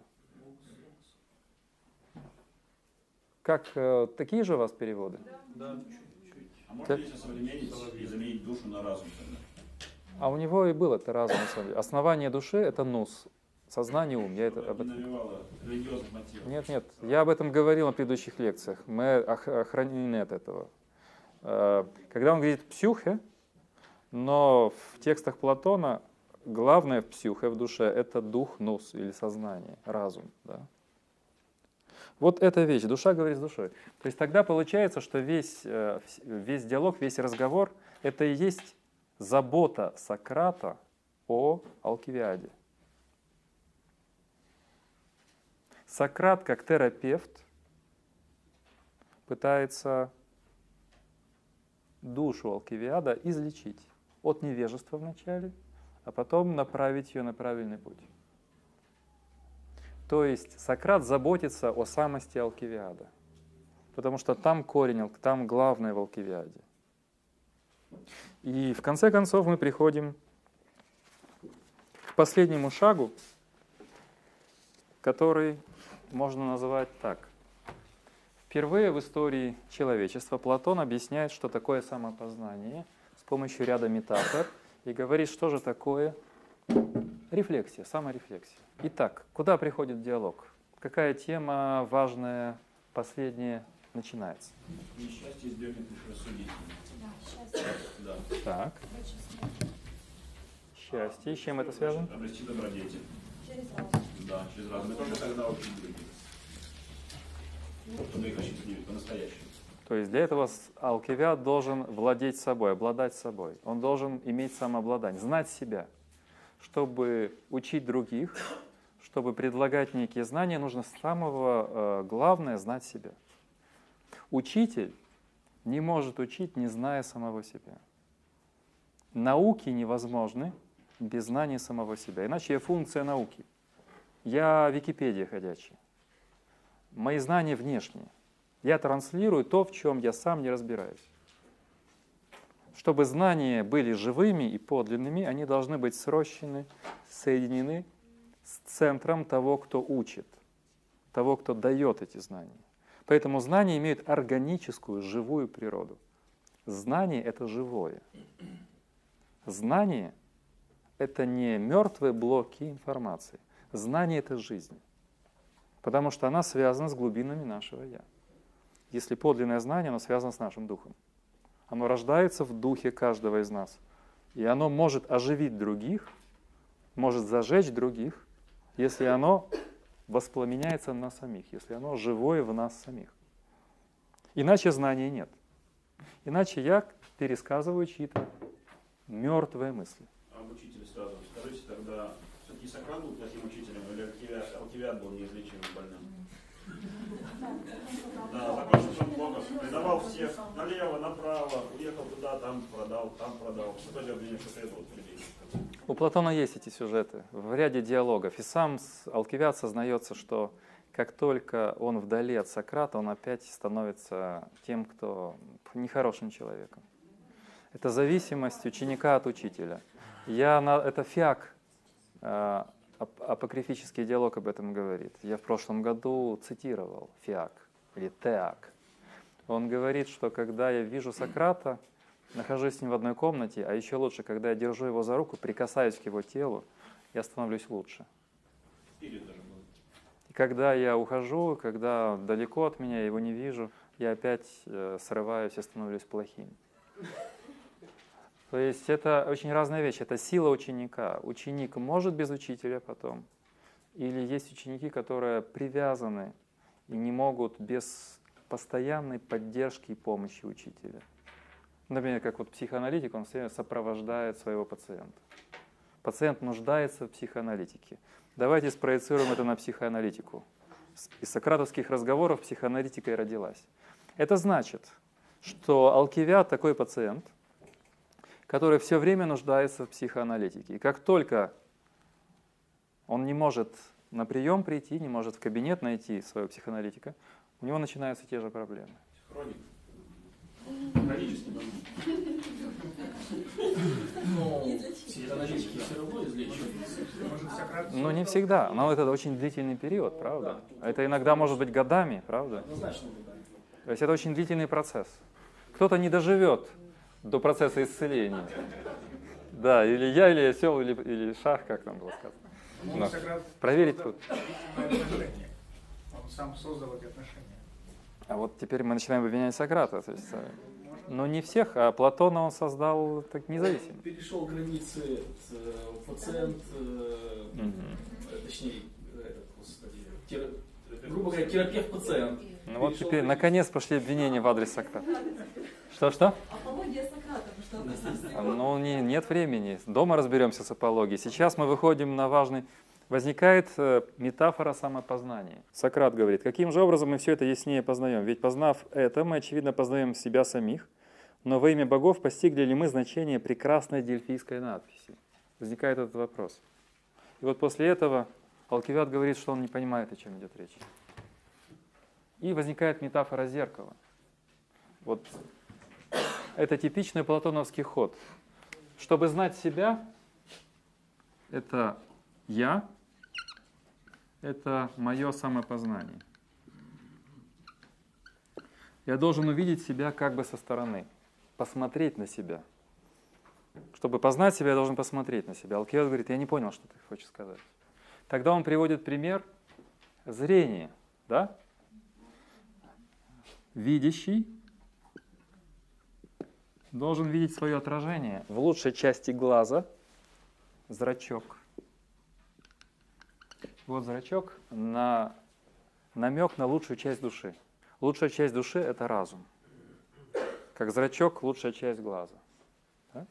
Как, э, такие же у вас переводы? Да. А можно если современнить и заменить душу на разум тогда? А у него и был это разум, на самом деле. Основание души — это нус, сознание, ум. Я это, об этом... не навевало религиозных мотивов. Нет, нет, я об этом говорил на предыдущих лекциях. Мы ох- охранены от этого. Э, Когда он говорит «псюхе», но в текстах Платона главное в псюхе, в душе, это дух, нус или сознание, разум. Да? Вот эта вещь, душа говорит с душой. То есть тогда получается, что весь, э, весь диалог, весь разговор — это и есть забота Сократа о Алкивиаде. Сократ как терапевт пытается душу Алкивиада излечить от невежества вначале, а потом направить ее на правильный путь. То есть Сократ заботится о самости Алкивиада, потому что там корень, там главное в Алкивиаде. И в конце концов мы приходим к последнему шагу, который можно называть так. Впервые в истории человечества Платон объясняет, что такое самопознание с помощью ряда метафор и говорит, что же такое рефлексия, саморефлексия. Итак, куда приходит диалог? Какая тема важная, последняя начинается? Несчастье избегнет лишь рассудительно. Да, счастье. Да. Так, счастье. С чем это связано? Обрести добродетель. Через разум. Да, через разум. И только тогда учить других. Чтобы их осчастливить по-настоящему. То есть для этого алкивиад должен владеть собой, обладать собой. Он должен иметь самообладание, знать себя. Чтобы учить других, чтобы предлагать некие знания, нужно самого э, главное знать себя. Учитель не может учить, не зная самого себя. Науки невозможны без знания самого себя. Иначе я функция науки. Я Википедия ходячая. Мои знания внешние. Я транслирую то, в чем я сам не разбираюсь. Чтобы знания были живыми и подлинными, они должны быть срощены, соединены с центром того, кто учит, того, кто дает эти знания. Поэтому знания имеют органическую, живую природу. Знание — это живое. Знание — это не мертвые блоки информации. Знание — это жизнь. Потому что она связана с глубинами нашего «я». Если подлинное знание, оно связано с нашим духом. Оно рождается в духе каждого из нас. И оно может оживить других, может зажечь других, если оно воспламеняется на самих, если оно живое в нас самих. Иначе знания нет. Иначе я пересказываю чьи-то мертвые мысли. Об учителе сразу скажите тогда, все-таки Сократ был плохим учителем или Алкивиад, Алкивиад был неизлечимым больным? Да, закончил предавал всех налево, направо, уехал туда, там продал, там продал. Что такое обвинение, что это? У Платона есть эти сюжеты в ряде диалогов. И сам Алкивиад сознается, что как только он вдали от Сократа, он опять становится тем, кто нехорошим человеком. Это зависимость ученика от учителя. Я на, это фиак, э, ап- апокрифический диалог об этом говорит. Я в прошлом году цитировал фиак или теак. Он говорит, что когда я вижу Сократа, нахожусь с ним в одной комнате, а еще лучше, когда я держу его за руку, прикасаюсь к его телу, я становлюсь лучше. И когда я ухожу, когда далеко от меня, я его не вижу, я опять э, срываюсь и становлюсь плохим. То есть это очень разная вещь. Это сила ученика. Ученик может без учителя потом. Или есть ученики, которые привязаны и не могут без постоянной поддержки и помощи учителя. Например, как вот психоаналитик, он все время сопровождает своего пациента. Пациент нуждается в психоаналитике. Давайте спроецируем это на психоаналитику. Из сократовских разговоров психоаналитика и родилась. Это значит, что Алкивиад такой пациент, который все время нуждается в психоаналитике. И как только он не может на прием прийти, не может в кабинет найти своего психоаналитика, у него начинаются те же проблемы. Хроник. Хронический. Но. Ну, не всегда, но это очень длительный период, правда? Это иногда может быть годами, правда? То есть это очень длительный процесс. Кто-то не доживет до процесса исцеления. Да, или я, или осел, или, или шах, как там было сказано. Ну, Но Сократ проверить тут. Он сам создал эти отношения. А вот теперь мы начинаем обвинять Сократа. То есть, э, но не всех, а Платона он создал так независимо. Перешел границы э, пациент, э, точнее, господи, грубо говоря, терапевт-пациент. Ну вот теперь границы. наконец пошли обвинения в адрес Сократа. Что-что? Апология Сократа, что относитесь? А, Ну, не, нет времени. Дома разберемся с апологией. Сейчас мы выходим на важный... Возникает э, метафора самопознания. Сократ говорит, каким же образом мы все это яснее познаем? Ведь познав это, мы, очевидно, познаем себя самих, но во имя богов постигли ли мы значение прекрасной дельфийской надписи? Возникает этот вопрос. И вот после этого Алкивиад говорит, что он не понимает, о чем идет речь. И возникает метафора зеркала. Вот это типичный платоновский ход. Чтобы знать себя, это я, это мое самопознание. Я должен увидеть себя как бы со стороны, посмотреть на себя. Чтобы познать себя, я должен посмотреть на себя. Алкиот говорит, я не понял, что ты хочешь сказать. Тогда он приводит пример зрения, да? Видящий должен видеть свое отражение в лучшей части глаза, зрачок. Вот зрачок на намек на лучшую часть души. Лучшая часть души – это разум. Как зрачок – лучшая часть глаза. Да?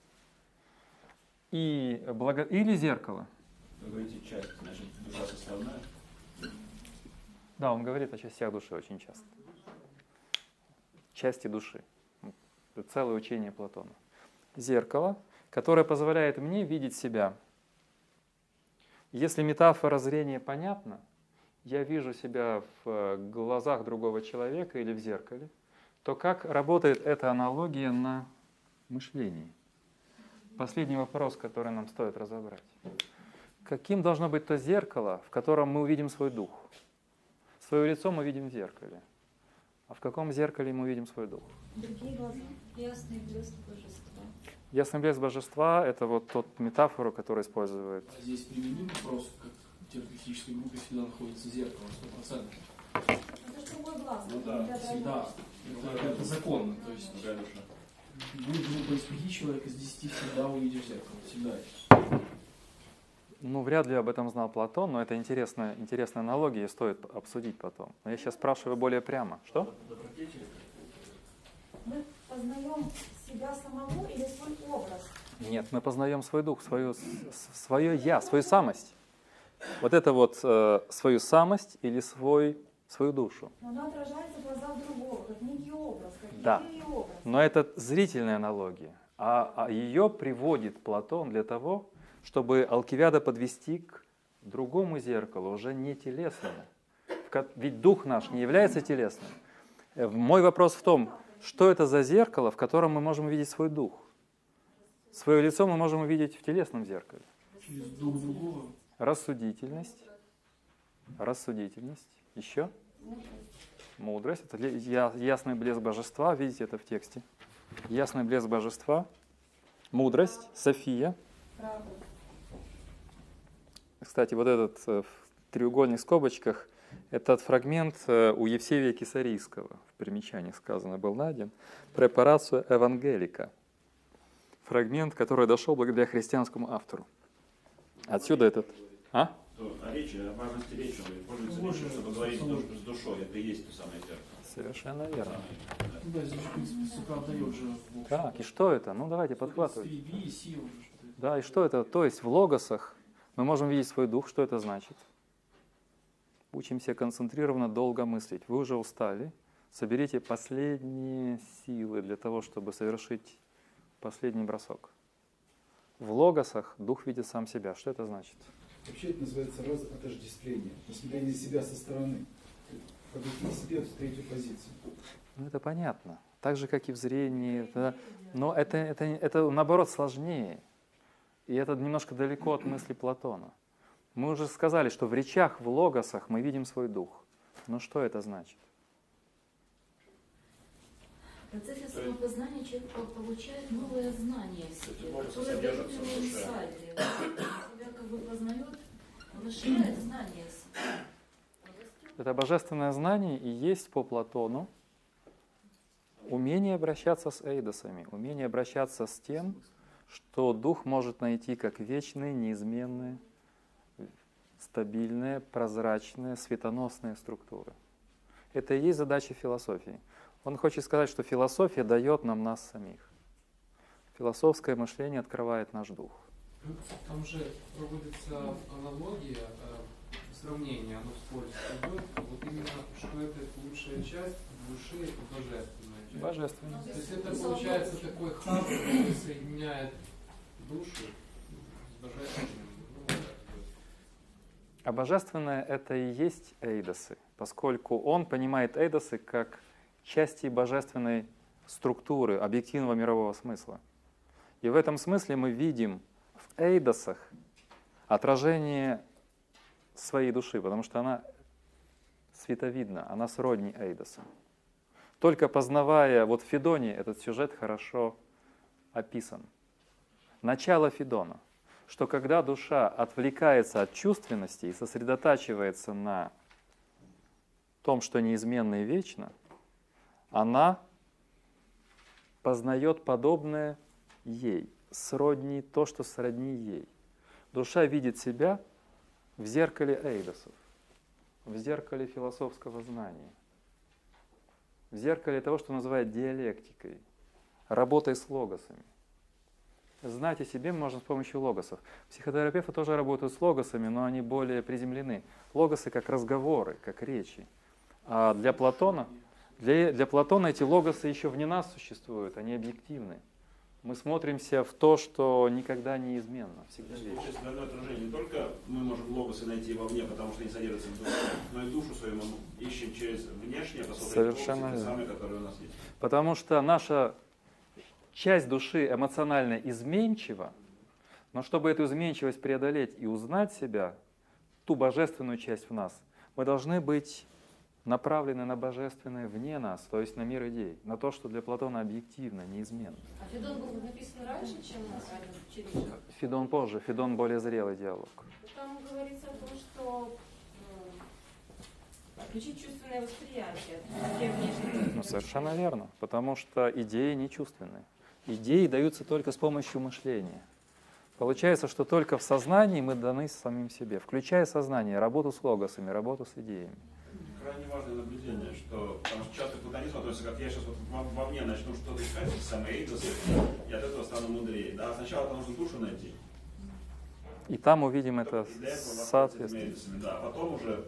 И благо... Или зеркало. Вы говорите часть, значит, душа составная. Да, он говорит о частях души очень часто. Части души. Это целое учение Платона. Зеркало, которое позволяет мне видеть себя. Если метафора зрения понятна, я вижу себя в глазах другого человека или в зеркале, то как работает эта аналогия на мышлении? Последний вопрос, который нам стоит разобрать. Каким должно быть то зеркало, в котором мы увидим свой дух? Свое лицо мы видим в зеркале. А в каком зеркале мы видим свой дух? Другие глаза. Ясный блеск божества. Ясный блеск божества — это вот тот метафору, которую использует. А Здесь применим вопрос, как в терапевтической группе всегда находится зеркало, 100%. Это же другой глаз. Ну это да, Всегда. Это, это законно. То есть будет группа из пяти человек, из десяти всегда увидишь зеркало. Всегда. Ну, вряд ли об этом знал Платон, но это интересная, интересная аналогия, и стоит обсудить потом. Но я сейчас спрашиваю более прямо. Что? Мы познаем себя самого или свой образ. Нет, мы познаем свой дух, свою, с- с- свое я, свою самость. Вот это вот э, свою самость или свой, свою душу. Но она отражается в глазах другого, как некий образ, как Да. образ. Но это зрительная аналогия. А, а ее приводит Платон для того, чтобы Алкивиада подвести к другому зеркалу, уже не телесному. Ведь дух наш не является телесным. Э, Мой вопрос в том, что это за зеркало, в котором мы можем увидеть свой дух? Свое лицо мы можем увидеть в телесном зеркале. Через друг другого. Рассудительность. Рассудительность. Еще? Мудрость. Это ясный блеск божества. Видите это в тексте. Ясный блеск божества. Мудрость. София. Кстати, вот этот э, в треугольных скобочках, этот фрагмент э, у Евсевия Кисарийского, в примечании сказано, был найден. Препарацию Евангелика. Фрагмент, который дошел благодаря христианскому автору. Отсюда этот... А? О речи, о важности речи, он пользуется речью, чтобы говорить с душой. Это и есть то самое зеркало. Совершенно верно. Ну да, здесь, в принципе, Сократ дает же. Так, и что это? Ну давайте подхватывать. Да, и что это? То есть в логосах мы можем видеть свой дух. Что это значит? Учимся концентрированно долго мыслить. Вы уже устали. Соберите последние силы для того, чтобы совершить последний бросок. В логосах дух видит сам себя. Что это значит? Вообще это называется раз отождествление, посмотрение себя со стороны, подойти себе в третью позицию. Ну это понятно. Так же, как и в зрении. Это, но это, это, это наоборот сложнее. И это немножко далеко от мысли Платона. Мы уже сказали, что в речах, в логосах мы видим свой дух. Но что это значит? В процессе самопознания человек получает новое знание о себе, которое дает ему инсайты. Он себя как бы познает, он расширяет знание. Это божественное знание и есть по Платону умение обращаться с эйдосами, умение обращаться с тем, что дух может найти как вечные, неизменные, стабильные, прозрачные, светоносные структуры. Это и есть задача философии. Он хочет сказать, что философия дает нам нас самих. Философское мышление открывает наш дух. Там же проводится аналогия, э, сравнение, оно вскользь идет, вот именно, что это лучшая часть души, это божественная часть. Божественная. То есть это получается такой хаб, который соединяет душу с божественным. А божественное это и есть эйдосы, поскольку он понимает эйдосы как части божественной структуры, объективного мирового смысла. И в этом смысле мы видим в эйдосах отражение своей души, потому что она световидна, она сродни эйдосам. Только познавая, вот Федоне этот сюжет хорошо описан. Начало Федона, что когда душа отвлекается от чувственности и сосредотачивается на том, что неизменно и вечно, она познает подобное ей, сродни то, что сродни ей. Душа видит себя в зеркале эйдосов, в зеркале философского знания, в зеркале того, что называют диалектикой, работой с логосами. Знать о себе можно с помощью логосов. Психотерапевты тоже работают с логосами, но они более приземлены. Логосы как разговоры, как речи. А для Платона, для, для Платона эти логосы еще вне нас существуют, они объективны. Мы смотримся в то, что никогда не изменно, всегда вечно. Получается, отражение. Не только мы можем логосы найти вовне, потому что они содержатся в душе, но и душу свою мы ищем через внешнее, посмотреть Совершенно логосы, те самые, которые у нас есть. Потому что наша часть души эмоционально изменчива, но чтобы эту изменчивость преодолеть и узнать себя, ту божественную часть в нас, мы должны быть направлены на божественное вне нас, то есть на мир идей, на то, что для Платона объективно, неизменно. А Федон был написан раньше, чем Чирича? Федон позже, Федон более зрелый диалог. Там говорится о том, что отключить чувственное восприятие. Ну, совершенно верно, потому что идеи не чувственные. Идеи даются только с помощью мышления. Получается, что только в сознании мы даны самим себе, включая сознание, работу с логосами, работу с идеями крайне важное наблюдение, что потому что часто платонизм относится, как я сейчас вот во мне начну что-то искать, самые эйдосы, и от этого стану мудрее. Да, сначала нужно душу найти. И там увидим это соответствие. Да, а потом уже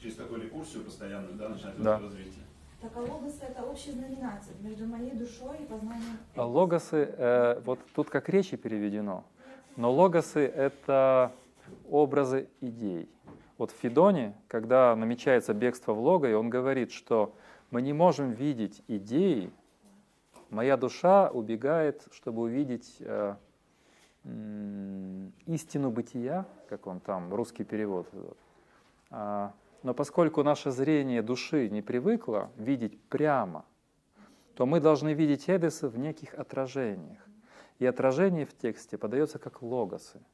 через такую рекурсию постоянную, да, начинать да. развитие. Так а логосы это общий знаменатель между моей душой и познанием. Логосы, э, вот тут как речи переведено, но логосы это образы идей. Вот в Федоне, когда намечается бегство в Лого, и он говорит, что мы не можем видеть идеи, моя душа убегает, чтобы увидеть э, истину бытия, как он там, русский перевод. А, но поскольку наше зрение души не привыкло видеть прямо, то мы должны видеть эдесы в неких отражениях. И отражение в тексте подается как логосы –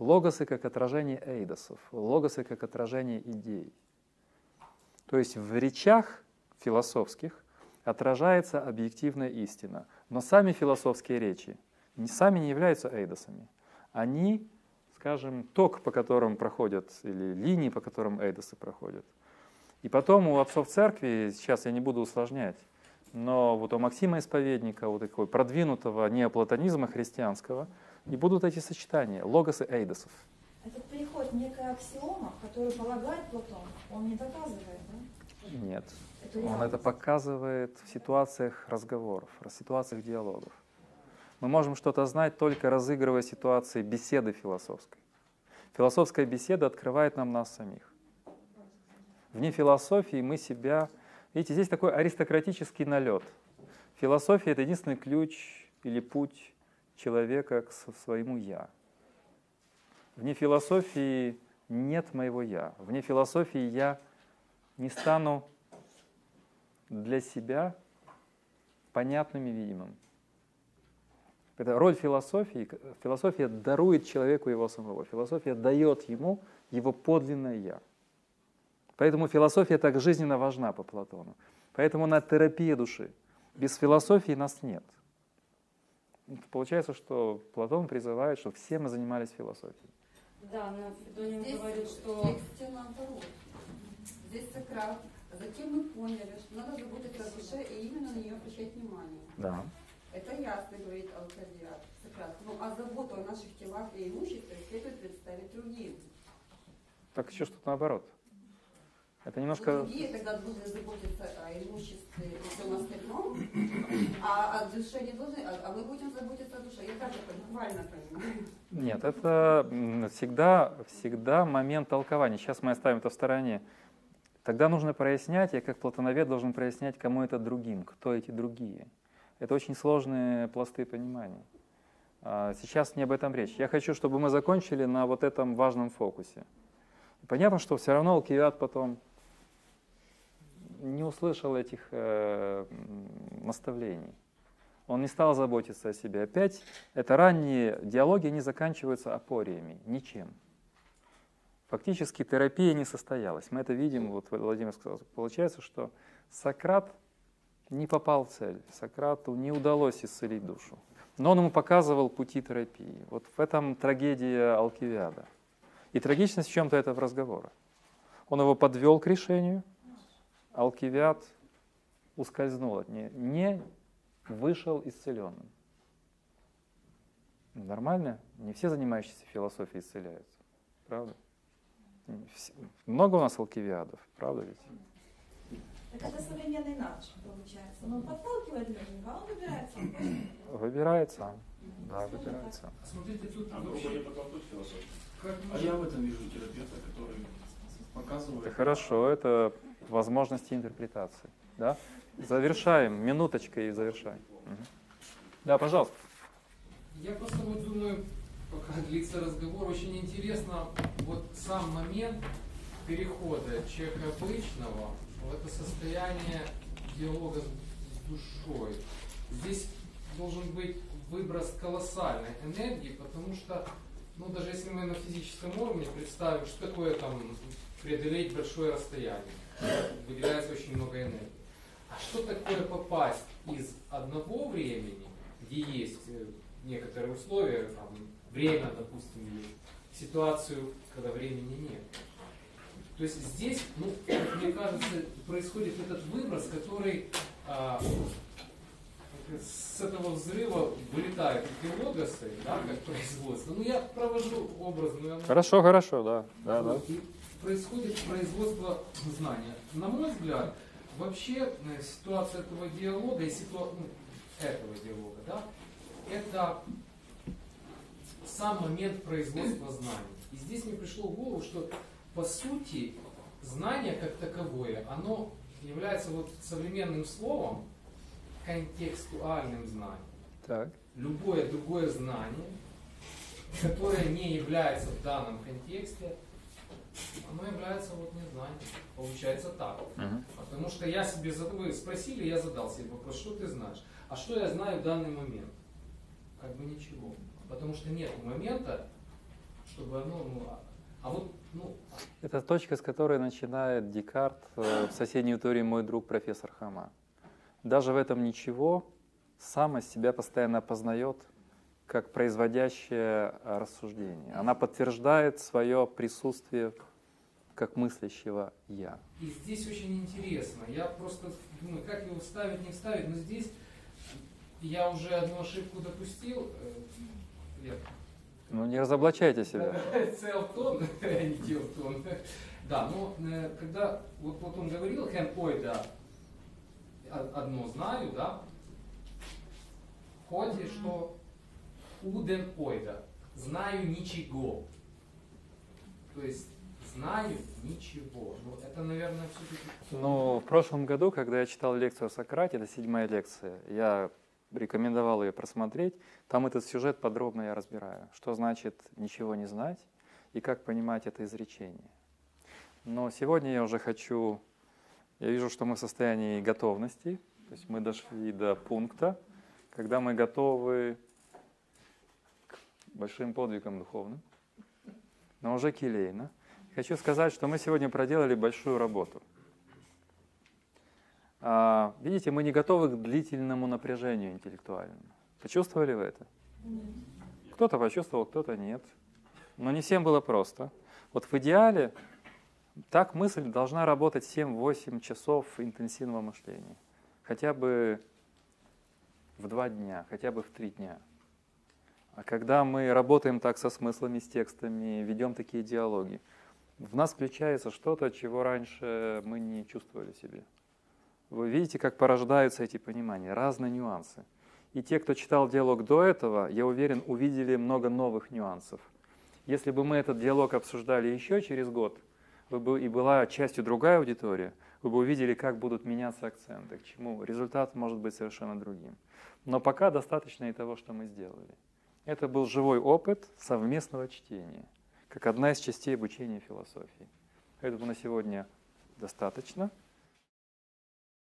Логосы как отражение эйдосов, логосы как отражение идей. То есть в речах философских отражается объективная истина. Но сами философские речи сами не являются эйдосами. Они, скажем, ток, по которым проходят, или линии, по которым эйдосы проходят. И потом у отцов церкви, сейчас я не буду усложнять, но вот у Максима Исповедника, вот такого продвинутого неоплатонизма христианского – и будут эти сочетания, логос и эйдосов. Этот переход некая аксиома, которую полагает Платон, он не доказывает, да? Нет. Это он это показывает в ситуациях разговоров, в ситуациях диалогов. Мы можем что-то знать только разыгрывая ситуации беседы философской. Философская беседа открывает нам нас самих. Вне философии мы себя... Видите, здесь такой аристократический налет. Философия — это единственный ключ или путь человека к своему «я». Вне философии нет моего «я». Вне философии я не стану для себя понятным и видимым. Это роль философии. Философия дарует человеку его самого. Философия дает ему его подлинное «я». Поэтому философия так жизненно важна по Платону. Поэтому она терапия души. Без философии нас нет. Получается, что Платон призывает, чтобы все мы занимались философией. Да, но Федонин говорит, что... Здесь наоборот. Здесь Сократ. Затем мы поняли, что надо заботиться о душе и именно на нее обращать внимание. Да. Это ясно, говорит Алкадиат, Сократ. Ну, а заботу о наших телах и имуществе следует представить другим. Так еще что-то наоборот. Это немножко... Ну, другие тогда должны заботиться о имуществе и всем остальном, а о душе не должны, а, а мы будем заботиться о душе. Я так это буквально понимаю. Нет, это всегда, всегда момент толкования. Сейчас мы оставим это в стороне. Тогда нужно прояснять, я как платоновед должен прояснять, кому это другим, кто эти другие. Это очень сложные пласты понимания. А, сейчас не об этом речь. Я хочу, чтобы мы закончили на вот этом важном фокусе. Понятно, что все равно Алкивиад потом не услышал этих э, наставлений. Он не стал заботиться о себе. Опять, это ранние диалоги, они заканчиваются апориями, ничем. Фактически терапия не состоялась. Мы это видим, вот Владимир сказал. Получается, что Сократ не попал в цель. Сократу не удалось исцелить душу. Но он ему показывал пути терапии. Вот в этом трагедия Алкивиада. И трагичность в чем-то этого разговора. Он его подвел к решению, Алкивиад ускользнул от нее, не вышел исцеленным. Нормально? Не все занимающиеся философией исцеляются. Правда? Много у нас алкивиадов, правда ведь? Так это современный наш, получается. Он подталкивает людей, а он выбирает сам. Выбирает сам. Да, выбирает сам. Смотрите, тут а вообще... не подтолкнуть философию. А я в этом вижу терапевта, который показывает. Это хорошо, это возможности интерпретации. Да? Завершаем, минуточкой и завершаем. Угу. Да, пожалуйста. Я просто вот думаю, пока длится разговор, очень интересно вот сам момент перехода человека обычного это состояние диалога с душой. Здесь должен быть выброс колоссальной энергии, потому что, ну, даже если мы на физическом уровне представим, что такое там преодолеть большое расстояние, выделяется очень много энергии. А что такое попасть из одного времени, где есть э, некоторые условия, там, время, допустим, или ситуацию, когда времени нет. То есть здесь, ну, мне кажется, происходит этот выброс, который а, с этого взрыва вылетают эти логосы, да, как производство. Ну, я провожу образную Хорошо, хорошо, да. да, да. И происходит производство знания. На мой взгляд, вообще э, ситуация этого диалога и ситуация ну, этого диалога, да, это сам момент производства знаний. И здесь мне пришло в голову, что по сути знание как таковое, оно является вот современным словом контекстуальным знанием. Так. Любое другое знание, которое не является в данном контексте, оно является вот незнанием. Получается так. Угу. Потому что я себе задал, вы спросили, я задал себе вопрос, что ты знаешь? А что я знаю в данный момент? Как бы ничего. Потому что нет момента, чтобы оно, ну, а, вот, ну... Это точка, с которой начинает Декарт э, в соседней теории мой друг профессор Хама. Даже в этом ничего, самость себя постоянно познает как производящее рассуждение. Она подтверждает свое присутствие как мыслящего «я». И здесь очень интересно. Я просто думаю, как его вставить, не вставить, но здесь я уже одну ошибку допустил. Э, я... Ну не разоблачайте себя. [LAUGHS] Целтон, [LAUGHS] не Дилтон. Да, но э, когда вот, он говорил, хэн ой, да, одно знаю, да, в ходе, что уден ойда, знаю ничего. То есть знаю ничего. Ну, это, наверное, все-таки... Ну, в прошлом году, когда я читал лекцию о Сократе, это седьмая лекция, я рекомендовал ее просмотреть. Там этот сюжет подробно я разбираю. Что значит ничего не знать и как понимать это изречение. Но сегодня я уже хочу... Я вижу, что мы в состоянии готовности. То есть мы дошли до пункта, когда мы готовы к большим подвигам духовным, но уже келейно. Хочу сказать, что мы сегодня проделали большую работу. А, видите, мы не готовы к длительному напряжению интеллектуальному. Почувствовали вы это? Кто-то почувствовал, кто-то нет. Но не всем было просто. Вот в идеале так мысль должна работать 7-8 часов интенсивного мышления. Хотя бы в два дня, хотя бы в три дня. А когда мы работаем так со смыслами, с текстами, ведем такие диалоги, в нас включается что-то, чего раньше мы не чувствовали себе. Вы видите, как порождаются эти понимания, разные нюансы. И те, кто читал диалог до этого, я уверен, увидели много новых нюансов. Если бы мы этот диалог обсуждали еще через год, вы бы и была частью другая аудитория, вы бы увидели, как будут меняться акценты, к чему. Результат может быть совершенно другим. Но пока достаточно и того, что мы сделали. Это был живой опыт совместного чтения, как одна из частей обучения философии. Поэтому на сегодня достаточно.